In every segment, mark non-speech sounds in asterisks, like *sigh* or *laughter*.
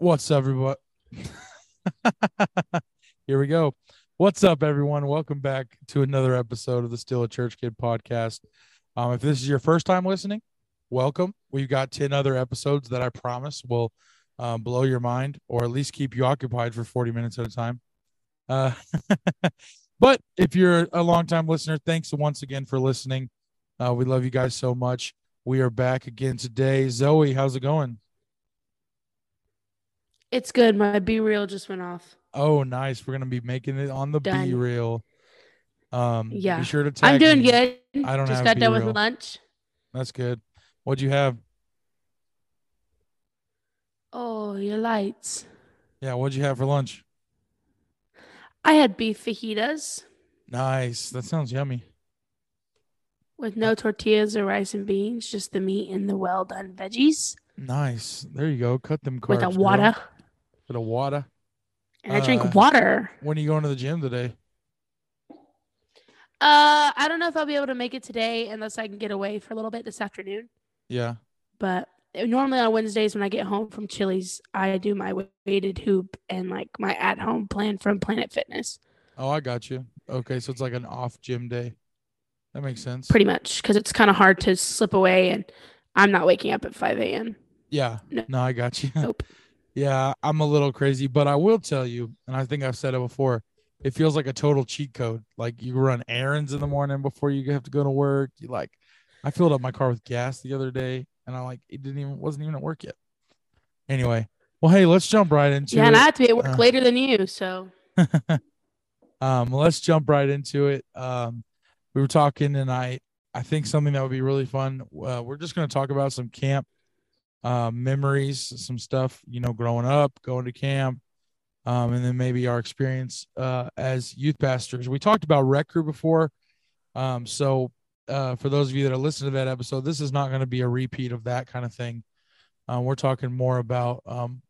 What's up, everyone? *laughs* Here we go. What's up, everyone? Welcome back to another episode of the Still a Church Kid podcast. Um, if this is your first time listening, welcome. We've got 10 other episodes that I promise will um, blow your mind or at least keep you occupied for 40 minutes at a time. Uh, *laughs* but if you're a longtime listener, thanks once again for listening. Uh, we love you guys so much. We are back again today. Zoe, how's it going? It's good. My BeReal just went off. Oh, nice. We're gonna be making it on the Done. BeReal. Um, Yeah. Be sure to tag I'm doing me. good. I don't know. just got done BeReal. with lunch. That's good. What'd you have? Oh, your lights. Yeah, what'd you have for lunch? I had beef fajitas Nice. That sounds yummy. with no tortillas or rice and beans, just the meat and the well done veggies Nice. There you go. Cut them carbs. with a girl. Bit of water. And I Uh, drink water. When are you going to the gym today? Uh, I don't know if I'll be able to make it today unless I can get away for a little bit this afternoon. Yeah. But normally on Wednesdays when I get home from Chili's, I do my weighted hoop and like my at home plan from Planet Fitness. Oh, I got you. Okay, so it's like an off gym day. That makes sense. pretty much because it's kind of hard to slip away and i'm not waking up at 5 a.m Yeah. No. No, I got you. *laughs* Nope. Yeah, I'm a little crazy, but I will tell you, and I think I've said it before, it feels like a total cheat code. Like you run errands in the morning before you have to go to work. You like I filled up my car with gas the other day and I like it didn't even wasn't even at work yet. Anyway, well hey, let's jump right into yeah it. and i have to be at work Uh. later than you so *laughs* um let's jump right into it um we were talking tonight i think something that would be really fun uh, we're just going to talk about some camp uh, memories some stuff you know growing up going to camp um and then maybe our experience uh as youth pastors we talked about rec crew before um so uh for those of you that are listening to that episode this is not going to be a repeat of that kind of thing uh, we're talking more about um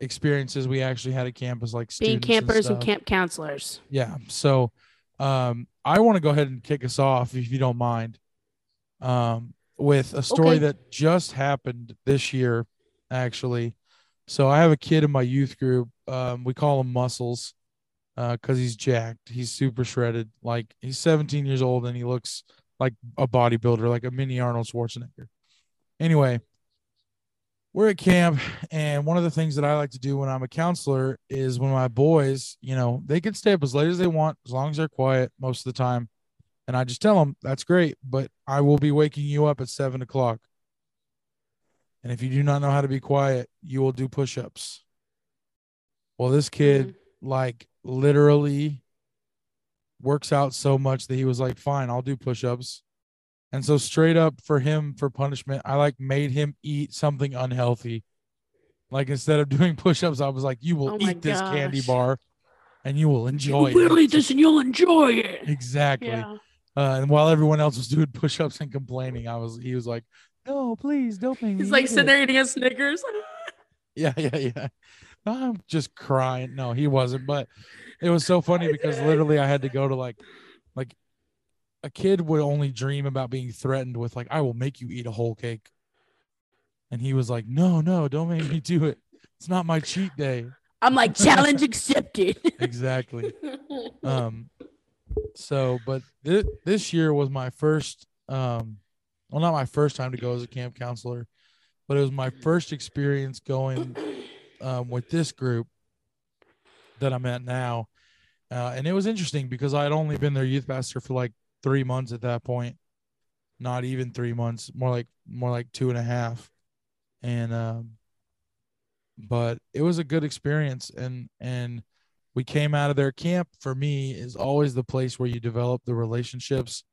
experiences we actually had at campus like being campers and, stuff. camp counselors Yeah. So um I want to go ahead and kick us off if you don't mind. Um with a story Okay. that just happened this year actually. So I have a kid in my youth group. Um we call him Muscles uh cuz he's jacked. He's super shredded. Like he's 17 years old and he looks like a bodybuilder, like a mini Arnold Schwarzenegger. Anyway, we're at camp and one of the things that i like to do when i'm a counselor is when my boys you know they can stay up as late as they want as long as they're quiet most of the time and i just tell them that's great but i will be waking you up at seven o'clock and if you do not know how to be quiet you will do push-ups well this kid Mhm. like literally works out so much that he was like fine i'll do push-ups and so straight up for him for punishment, I like made him eat something unhealthy. Like instead of doing *laughs* push-ups, I was like, "You will Oh eat this candy bar, and you will enjoy it." we'll eat this and you'll enjoy it Exactly. yeah Uh, and while everyone else was doing push-ups and complaining, I was he was like, "No, please don't make me." he's like sitting there eating a snickers *laughs* Yeah, yeah, yeah. I'm just crying. No, he wasn't, but it was so funny because literally I had to go to like like a kid would only dream about being threatened with like I will make you eat a whole cake. And he was like, "No, no, don't make me do it. It's not my cheat day." i'm like challenge *laughs* accepted Exactly. *laughs* Um so but th- this year was my first um well not my first time to go as a camp counselor, but it was my first experience going um, with this group that I'm at now. Uh, and it was interesting because I had only been their youth pastor for like three months at that point, not even three months, more like more like two and a half. And um, but it was a good experience, and and we came out of their camp. For me, is always the place where you develop the relationships,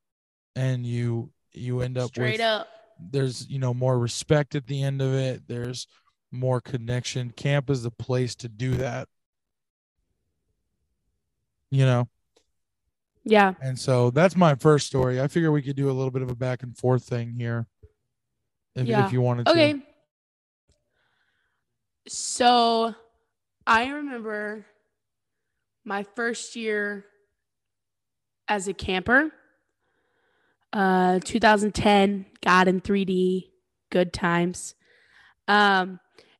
and you you end up straight with up. there's you know more respect at the end of it. There's more connection. Camp is the place to do that. You know? Yeah. And so that's my first story. I figure we could do a little bit of a back and forth thing here if, Yeah. if you wanted to. Okay. So i remember my first year as a camper uh 2010 god in 3d good times um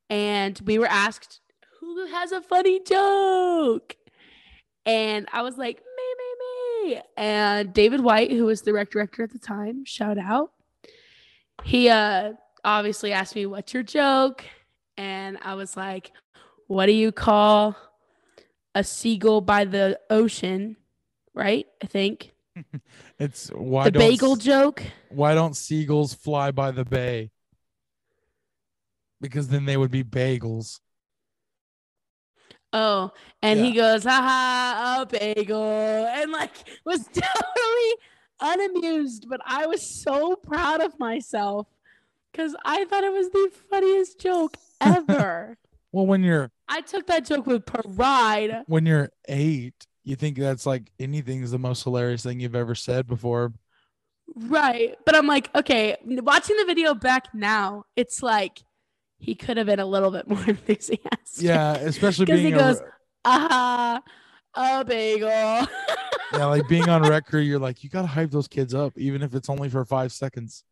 and we were asked who has a funny joke, and I was like me, me, me. And David White, who was the rec director at the time, shout out. He uh obviously asked me, "What's your joke?" And I was like, "What do you call a seagull by the ocean?" Right? I think *laughs* It's why the don't bagel joke. why don't seagulls fly by the bay? Because then they would be bagels. Oh, and he goes, haha, a bagel. And like was *laughs* totally unamused, but I was so proud of myself because I thought it was the funniest joke *laughs* ever. Well, when you're I took that joke with pride. when you're eight, you think that's like anything is the most hilarious thing you've ever said before. Right. But I'm like, okay, watching the video back now, it's like he could have been a little bit *laughs* more enthusiastic. Yeah, especially *laughs* because he a, goes- Ah, a bagel. *laughs* yeah, like being on rec crew, you're like, you gotta hype those kids up, even if it's only for five seconds.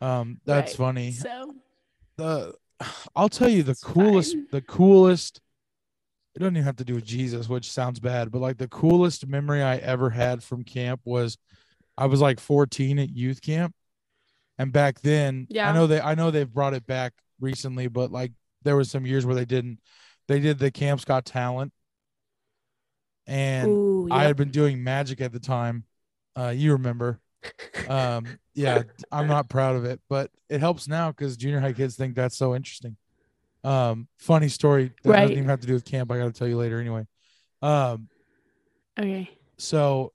Um, that's Right. funny. so The I'll tell you the It's coolest, fine. the coolest. It doesn't even have to do with Jesus, which sounds bad, but like the coolest memory I ever had from camp was I was like 14 at youth camp. And back then, yeah, I know they I know they've brought it back recently, but like there was some years where they didn't. They did the Camps Got Talent. And Ooh, I had been doing magic at the time. Uh, you remember. Um, *laughs* yeah, I'm not proud of it, but it helps now because junior high kids think that's so interesting. Um, funny story that Right. doesn't even have to do with camp. I got to tell you later anyway. Um, okay. so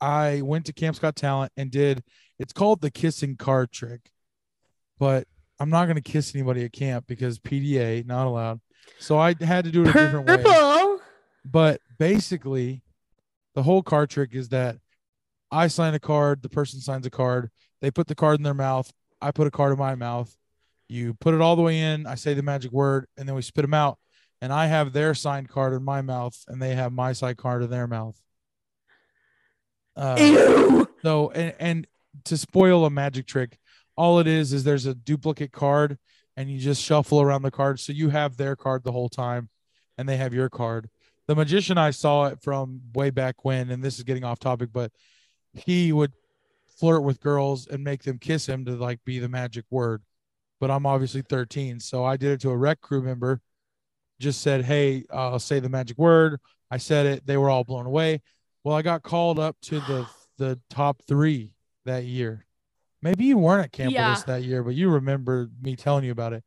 I went to Camps Got Talent and did it's called the kissing card trick, but I'm not gonna kiss anybody at camp because PDA not allowed. So I had to do it a different way. Purple. But basically, the whole card trick is that I sign a card, the person signs a card, they put the card in their mouth, I put a card in my mouth. You put it all the way in, I say the magic word, and then we spit them out. And I have their signed card in my mouth, and they have my signed card in their mouth. Uh, Ew. so and and to spoil a magic trick, all it is is there's a duplicate card and you just shuffle around the cards so you have their card the whole time and they have your card. The magician I saw it from way back when and this is getting off topic but he would flirt with girls and make them kiss him to like be the magic word. But I'm obviously 13, so I did it to a rec crew member. Just said, "Hey, uh, I'll say the magic word." I said it. They were all blown away. Well, I got called up to the the top three that year. Maybe you weren't at camp Yeah. with us that year, but you remember me telling you about it.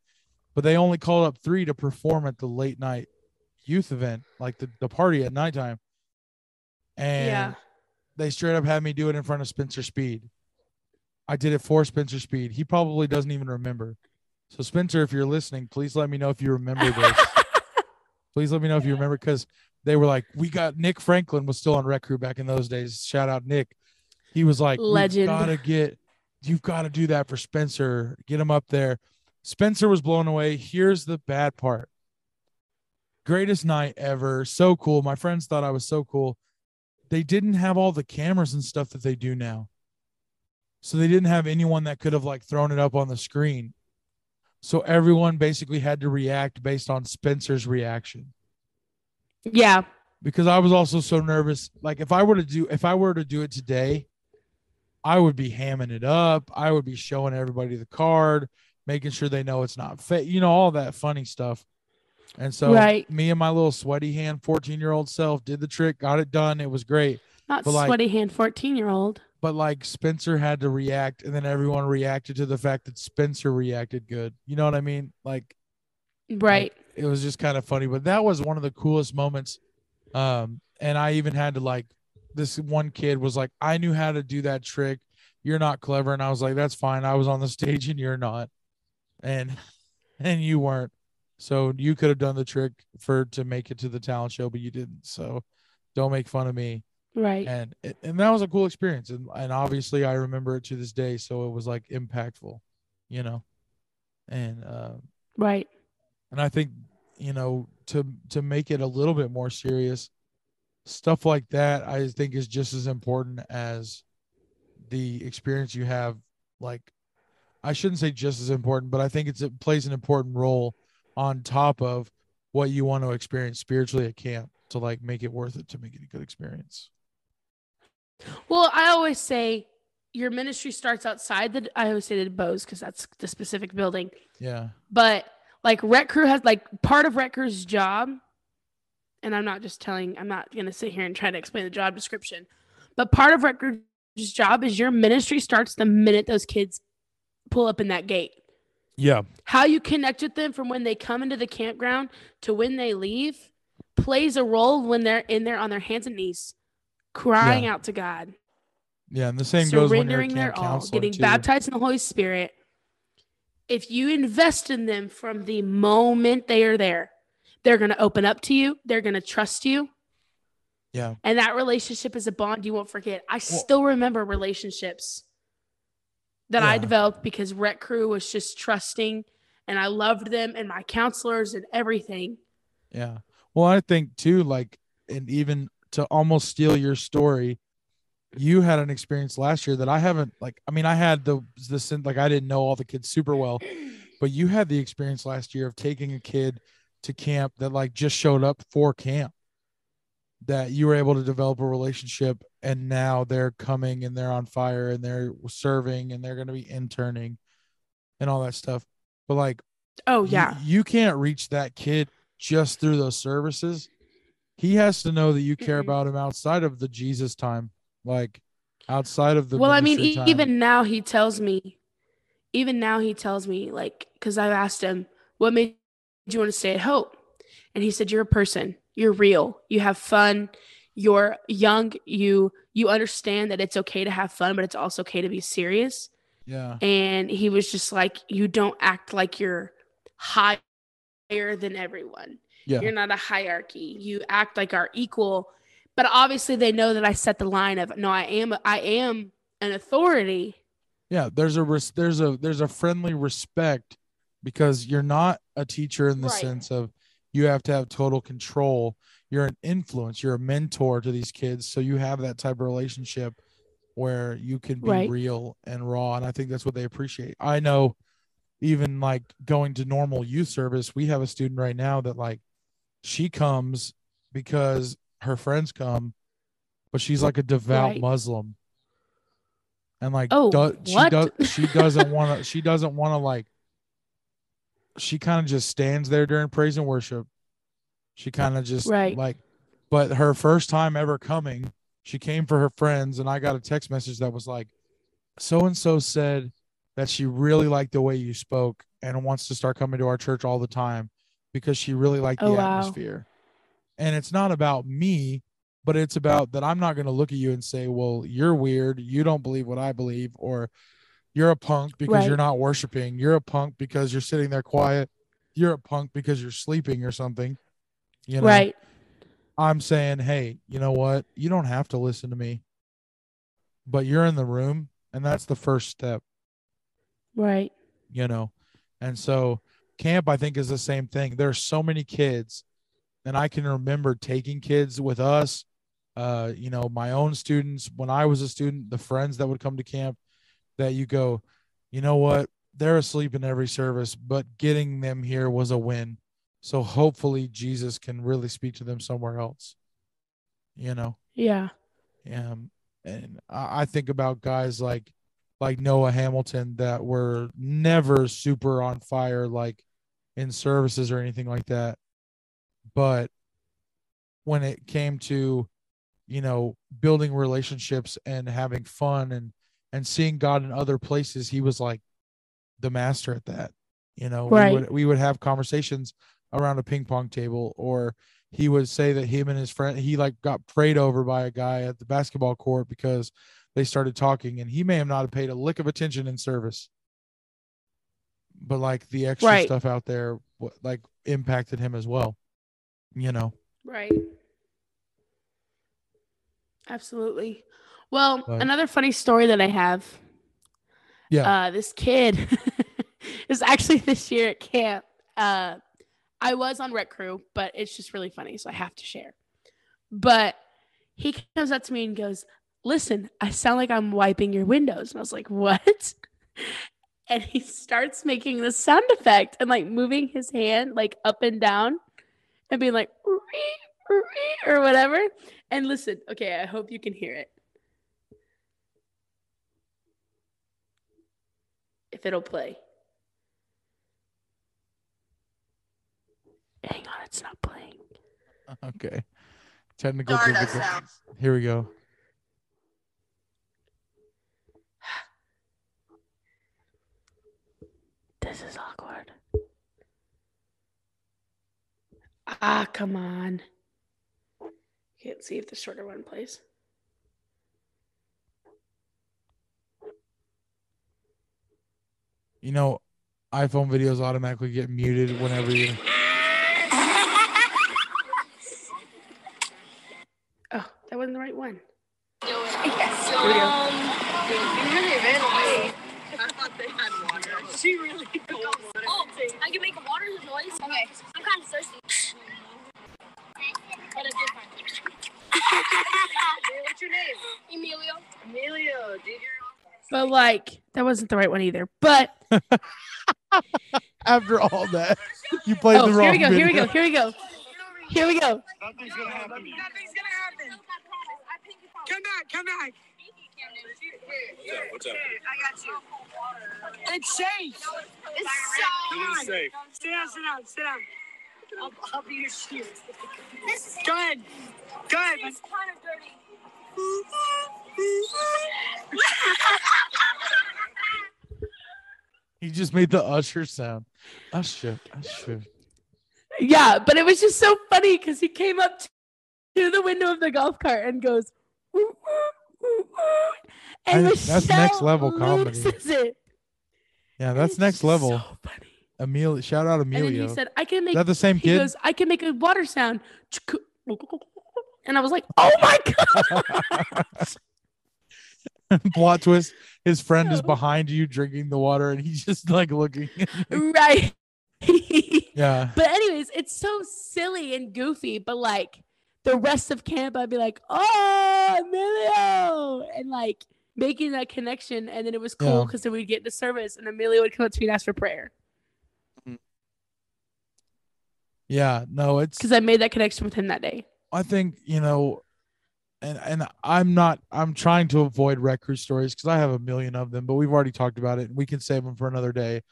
But they only called up three to perform at the late night youth event, like the, the party at nighttime. And Yeah. They straight up had me do it in front of Spencer Speed. I did it for Spencer Speed. He probably doesn't even remember. So Spencer, if you're listening, please let me know if you remember this. *laughs* please let me know if you remember because they were like, we got Nick Franklin was still on rec crew back in those days. Shout out Nick. He was like, Legend. Gotta get, you've got to do that for Spencer. Get him up there. Spencer was blown away. Here's the bad part. Greatest night ever. So cool. My friends thought I was so cool. They didn't have all the cameras and stuff that they do now. So they didn't have anyone that could have like thrown it up on the screen. So everyone basically had to react based on Spencer's reaction Yeah. because I was also so nervous. Like if I were to do if I were to do it today, I would be hamming it up. I would be showing everybody the card, making sure they know it's not fake, you know, all that funny stuff. And so Right. me and my little sweaty hand 14 year old self did the trick, got it done. It was great. Not But, like- sweaty hand 14 year old. But like Spencer had to react, and then everyone reacted to the fact that Spencer reacted good. You know what I mean? Like Right. it was just kind of funny but that was one of the coolest moments um and i even had to like this one kid was like i knew how to do that trick you're not clever and i was like that's fine i was on the stage and you're not and *laughs* and you weren't so you could have done the trick for to make it to the talent show but you didn't so don't make fun of me right. and and that was a cool experience and, and obviously i remember it to this day so it was like impactful you know and uh right. and I think, you know, to to make it a little bit more serious, stuff like that I think is just as important as the experience you have like I shouldn't say just as important, but I think it's it plays an important role on top of what you want to experience spiritually at camp to like make it worth it to make it a good experience. Well, I always say your ministry starts outside the. I always say the Bose because that's the specific building. Yeah. But like rec crew has like part of rec crew's job, and I'm not just telling. I'm not gonna sit here and try to explain the job description, but part of rec crew's job is your ministry starts the minute those kids pull up in that gate. Yeah. How you connect with them from when they come into the campground to when they leave plays a role when they're in there on their hands and knees, crying out to God, Yeah, and the same goes when you're their all, getting too. baptized in the Holy Spirit. If you invest in them from the moment they are there, they're going to open up to you. They're going to trust you. Yeah. And that relationship is a bond you won't forget. I still remember relationships that I developed because Rec Crew was just trusting and I loved them and my counselors and everything. Yeah. Well, I think too, like, and even to almost steal your story, you had an experience last year that I haven't like. I mean, I had the the like I didn't know all the kids super well, but you had the experience last year of taking a kid to camp that like just showed up for camp. That you were able to develop a relationship, and now they're coming and they're on fire and they're serving and they're going to be interning, and all that stuff. But like Oh, yeah. You, can't reach that kid just through those services. He has to know that you care about him outside of the Jesus time, like outside of the. well, I mean, time. even now he tells me, even now he tells me, like, because I've asked him, what made you want to stay at Hope? And he said, you're a person, you're real, you have fun, you're young, you you understand that it's okay to have fun, but it's also okay to be serious. yeah, And he was just like, you don't act like you're higher than everyone. yeah, You're not a hierarchy. You act like our equal. But obviously they know that I set the line of no, I am I am an authority. yeah. There's a res- there's a there's a friendly respect because you're not a teacher in the Right. sense of you have to have total control. You're an influence. You're a mentor to these kids, so you have that type of relationship where you can be Right. real and raw and i think that's what they appreciate i know even like going to normal youth service we have a student right now that like she comes because her friends come but she's like a devout Right. muslim and like Oh, do- she does she doesn't *laughs* want to she doesn't want to like she kind of just stands there during praise and worship she kind of just Right. like but her first time ever coming she came for her friends and i got a text message that was like so and so said that she really liked the way you spoke and wants to start coming to our church all the time because she really liked oh, the Oh, wow. atmosphere and it's not about me but it's about that i'm not going to look at you and say well you're weird you don't believe what i believe or you're a punk because Right. you're not worshiping you're a punk because you're sitting there quiet you're a punk because you're sleeping or something you know right. I'm saying, hey, you know what? You don't have to listen to me, but you're in the room, and that's the first step, Right. you know. And so, camp, I think, is the same thing. There's so many kids, and I can remember taking kids with us, uh, you know, my own students when I was a student, the friends that would come to camp, that you go, you know what? They're asleep in every service, but getting them here was a win. So hopefully Jesus can really speak to them somewhere else. You know, Yeah. um, and I I think about guys like like Noah Hamilton that were never super on fire like in services or anything like that. But when it came to, you know, building relationships and having fun and and seeing God in other places, he was like the master at that. You know, Right. we would we would have conversations around a ping pong table or he would say that him and his friend he like got prayed over by a guy at the basketball court because they started talking and he may have not have paid a lick of attention in service but like the extra Right. stuff out there like impacted him as well you know Right. Absolutely. Well, But- another funny story that I have. Yeah. Uh, this kid *laughs* is actually this year at camp. Uh, I was on rec crew, but it's just really funny, so I have to share. But he comes up to me and goes, "Listen, I sound like I'm wiping your windows," and I was like, "What?" *laughs* and he starts making the sound effect and like moving his hand like up and down and being like or whatever. And listen, okay, I hope you can hear it. If it'll play. Hang on, it's not playing. *laughs* Okay. Technical difficulties. Here we go. *sighs* This is awkward. Ah, come on. Can't see if the shorter one plays. You know, iPhone videos automatically get muted whenever you. *laughs* Oh, that wasn't the right one. Yes. Here we go. Um, you really ran away. I thought they had water. She really *laughs* got water. Oh, I can make a water noise. Okay. I'm kind of thirsty. *laughs* But a different. What's your name? Emilio. Emilio, dude. You're But like, that wasn't the right one either. But *laughs* After all that, you played oh, the wrong here we go. Here we go. Here we go. Here we go. Nothing's gonna happen. Nothing's gonna happen. Come back, come back. What's up? I got you. It's safe. It's so. Come on. safe. Sit down, sit down, sit down. I'll, I'll be your shoe. This is Go ahead. Go ahead. It's kind of dirty. *laughs* He just made the usher sound. Usher, usher. Yeah, but it was just so funny because he came up to the window of the golf cart and goes, "Woo, woo, woo, woo," and I- that's next level comedy. it. Yeah, that's it's next level. So funny. Emilio, shout out And then he said, "I can Is make." that the same he kid? goes, "I can make a water sound," and I was like, "Oh my *laughs* god!" *laughs* Plot twist: His friend is behind you drinking the water, and he's just like looking. right. *laughs* yeah, But anyways, it's so silly and goofy, but like the rest of camp, I'd be like, "Oh, Emilio," and like making that connection, and then it was cool Yeah. because then we'd get into service, and Emilio would come up to me and ask for prayer yeah. No, it's. because I made that connection with him that day. I think you know, and and I'm not. I'm trying to avoid rec crew stories because I have a million of them, but we've already talked about it, and we can save them for another day.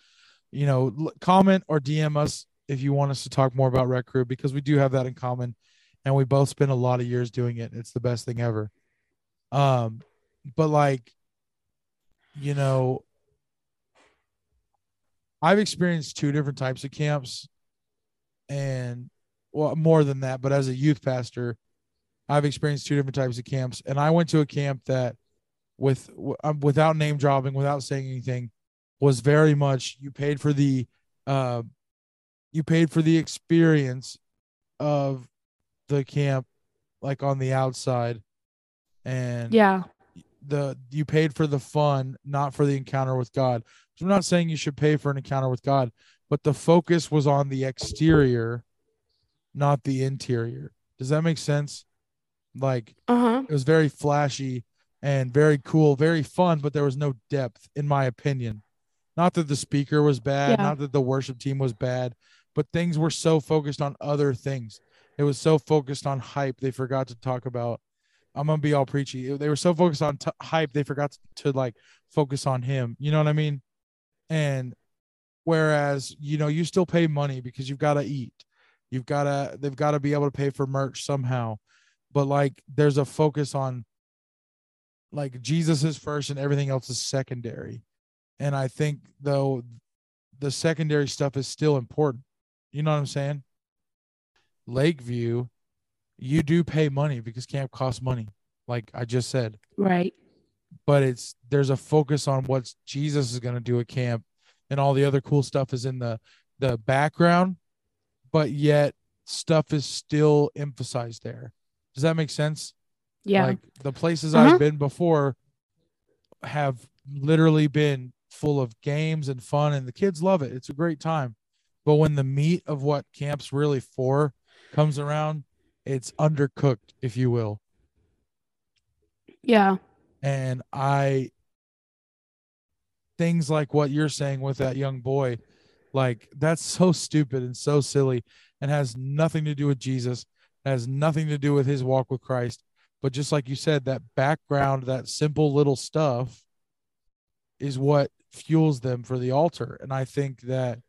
You know, l- comment or DM us if you want us to talk more about rec crew because we do have that in common, and we both spent a lot of years doing it. It's the best thing ever. Um, but like, you know, I've experienced two different types of camps, and well, more than that, but as a youth pastor, I've experienced two different types of camps, and I went to a camp that, with w- um, without name dropping, without saying anything, was very much you paid for the, uh, you paid for the experience of the camp, like on the outside, and Yeah, the you paid for the fun, not for the encounter with God. So I'm not saying you should pay for an encounter with God, but the focus was on the exterior, not the interior. Does that make sense? Like uh huh. it was very flashy and very cool, very fun, but there was no depth, in my opinion. Not that the speaker was bad, Yeah. not that the worship team was bad, but things were so focused on other things. It was so focused on hype, they forgot to talk about. I'm gonna be all preachy. They were so focused on t- hype, they forgot to, to like focus on him. You know what I mean? And whereas you know you still pay money because you've got to eat, you've got to they've got to be able to pay for merch somehow but like there's a focus on like Jesus is first and everything else is secondary. And I think though the secondary stuff is still important. You know what I'm saying? Lakeview, you do pay money because camp costs money, like I just said. Right. But it's there's a focus on what Jesus is gonna do at camp and all the other cool stuff is in the the background, but yet stuff is still emphasized there. Does that make sense? Yeah. Like the places Uh-huh. I've been before have literally been full of games and fun, and the kids love it. It's a great time. But when the meat of what camp's really for comes around, it's undercooked, if you will. yeah. And I things like what you're saying with that young boy, like that's so stupid and so silly and has nothing to do with Jesus, has nothing to do with his walk with Christ. But just like you said, that background, that simple little stuff is what fuels them for the altar. And I think that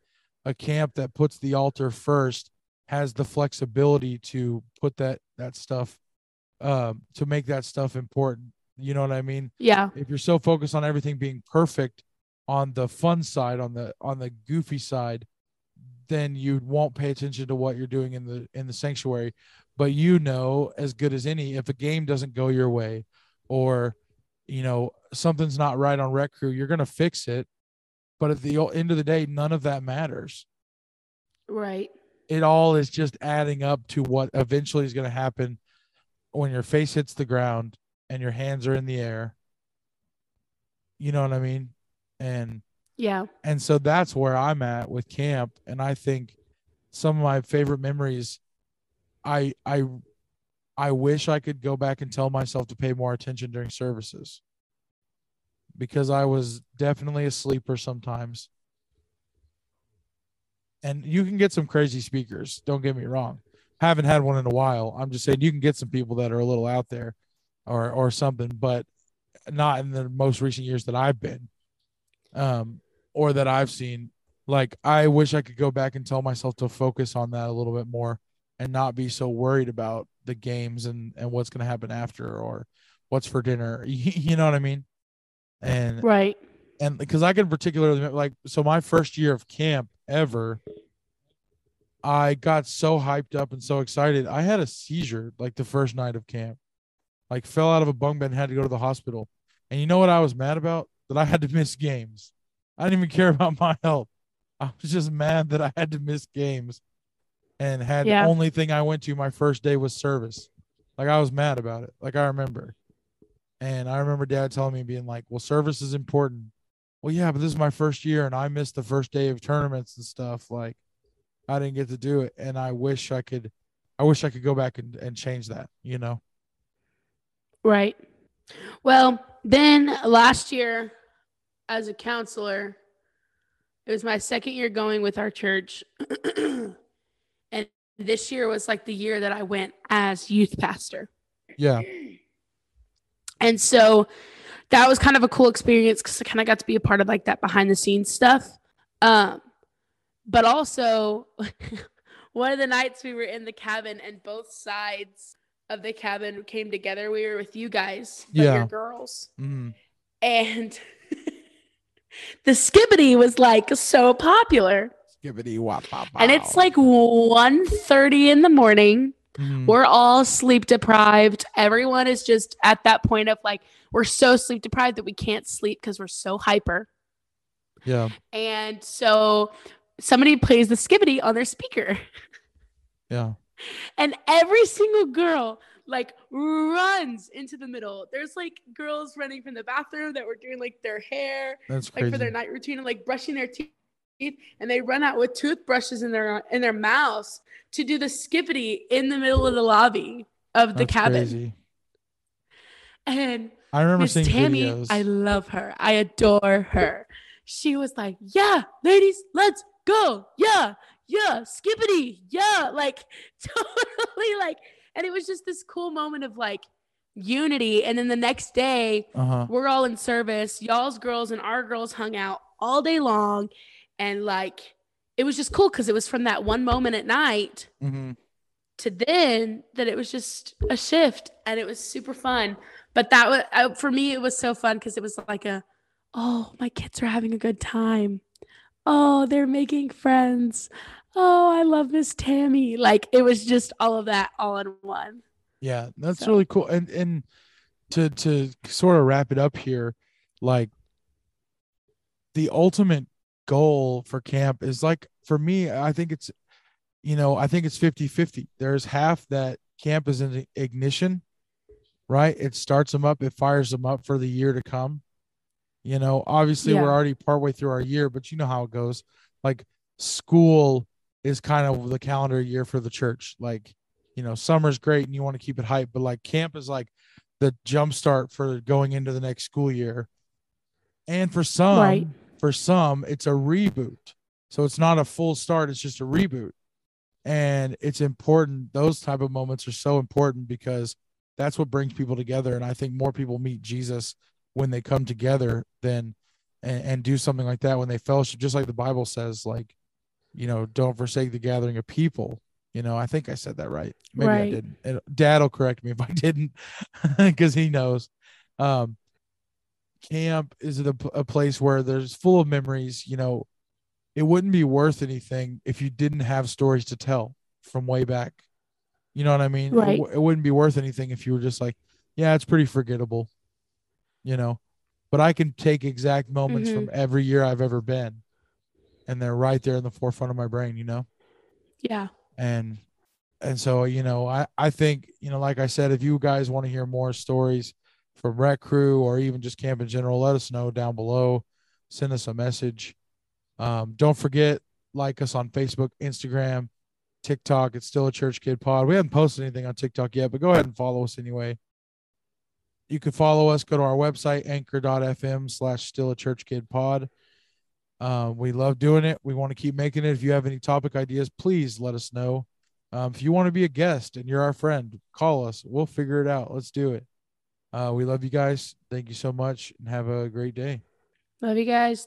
a camp that puts the altar first has the flexibility to put that that stuff um to make that stuff important. You know what I mean? Yeah. If you're so focused on everything being perfect on the fun side, on the on the goofy side, then you won't pay attention to what you're doing in the in the sanctuary. But you know as good as any if a game doesn't go your way or you know something's not right on rec crew, you're gonna fix it. But at the end of the day, none of that matters. Right. It all is just adding up to what eventually is gonna happen when your face hits the ground and your hands are in the air. You know what I mean? And Yeah. and so that's where I'm at with camp. And I think some of my favorite memories, I I I wish I could go back and tell myself to pay more attention during services. Because I was definitely a sleeper sometimes. And you can get some crazy speakers, don't get me wrong. Haven't had one in a while. I'm just saying you can get some people that are a little out there or or something, but not in the most recent years that I've been um, or that I've seen. Like, I wish I could go back and tell myself to focus on that a little bit more and not be so worried about the games and and what's going to happen after or what's for dinner. *laughs* You know what I mean? And Right. and because I can particularly like so my first year of camp ever, I got so hyped up and so excited. I had a seizure like the first night of camp, like fell out of a bunk bed and had to go to the hospital. And you know what I was mad about? That I had to miss games. I didn't even care *laughs* about my health. I was just mad that I had to miss games and had Yeah. the only thing I went to my first day was service. Like I was mad about it. Like I remember. And I remember dad telling me being like, well, service is important. Well, yeah, but this is my first year and I missed the first day of tournaments and stuff. Like I didn't get to do it. And I wish I could I wish I could go back and, and change that, you know? Right. Well, then last year, as a counselor, it was my second year going with our church. *clears throat* this year was like the year that I went as youth pastor. Yeah. And so that was kind of a cool experience because I kind of got to be a part of like that behind the scenes stuff. Um, but also, *laughs* one of the nights we were in the cabin and both sides of the cabin came together. We were with you guys, Yeah. your girls, Mm-hmm. and *laughs* the skibidi was like so popular. Skibidi wop pop. And it's like 1.30 in the morning. Mhm. We're all sleep deprived. Everyone is just at that point of like, we're so sleep deprived that we can't sleep because we're so hyper. yeah. And so somebody plays the skibidi on their speaker, *laughs* Yeah. and every single girl like runs into the middle. There's like girls running from the bathroom that were doing like their hair, That's crazy. like for their night routine and like brushing their teeth and they run out with toothbrushes in their in their mouths to do the skibidi in the middle of the lobby of the That's cabin. crazy. And I remember Miss seeing Tammy, videos. I love her. I adore her. She was like, "Yeah, ladies, let's go. Yeah, yeah, skibidi. Yeah, *laughs* like totally like." And it was just this cool moment of like unity. And then the next day, uh-huh. we're all in service. Y'all's girls and our girls hung out all day long, and like it was just cool because it was from that one moment at night hmm to then that it was just a shift and it was super fun. But that was uh, for me it was so fun because it was like a oh my kids are having a good time. Oh they're making friends. Oh i love miss tammy. Like it was just all of that all in one. Yeah, that's So- really cool. And and to to sort of wrap it up here, like the ultimate goal for camp is like for me, I think it's you know, I think it's 50-50. There's half that camp is an ignition, right? It starts them up, it fires them up for the year to come. You know, obviously Yeah. we're already partway through our year, but you know how it goes. Like school is kind of the calendar year for the church. Like you know, summer's great and you want to keep it hype, but like camp is like the jump start for going into the next school year. And for some, Right. For some, it's a reboot. So it's not a full start, it's just a reboot. And it's important. Those type of moments are so important because that's what brings people together. And I think more people meet Jesus when they come together than and, and do something like that when they fellowship, just like the Bible says, like, you know, don't forsake the gathering of people. You know, I think I said that right. Maybe I didn't. Dad will correct me if I *laughs* didn't, because he knows. Um, camp is a, a place where there's full of memories. You know, it wouldn't be worth anything if you didn't have stories to tell from way back. You know what I mean? Right. w- It, wouldn't be worth anything if you were just like, yeah, it's pretty forgettable. You know, but I can take exact moments from mm-hmm. every year I've ever been, and they're right there in the forefront of my brain. You know Yeah. and and so you know i i think you know like i said if you guys want to hear more stories from rec crew or even just camp in general let us know down below send us a message um, don't forget like us on facebook instagram tiktok it's still a church kid pod we haven't posted anything on tiktok yet but go ahead and follow us anyway you can follow us go to our website anchor.fm slash still a church kid pod um, we love doing it. We want to keep making it. If you have any topic ideas, please let us know. Um, if you want to be a guest and you're our friend, call us. We'll figure it out. Let's do it. Uh, we love you guys. Thank you so much and have a great day. Love you guys.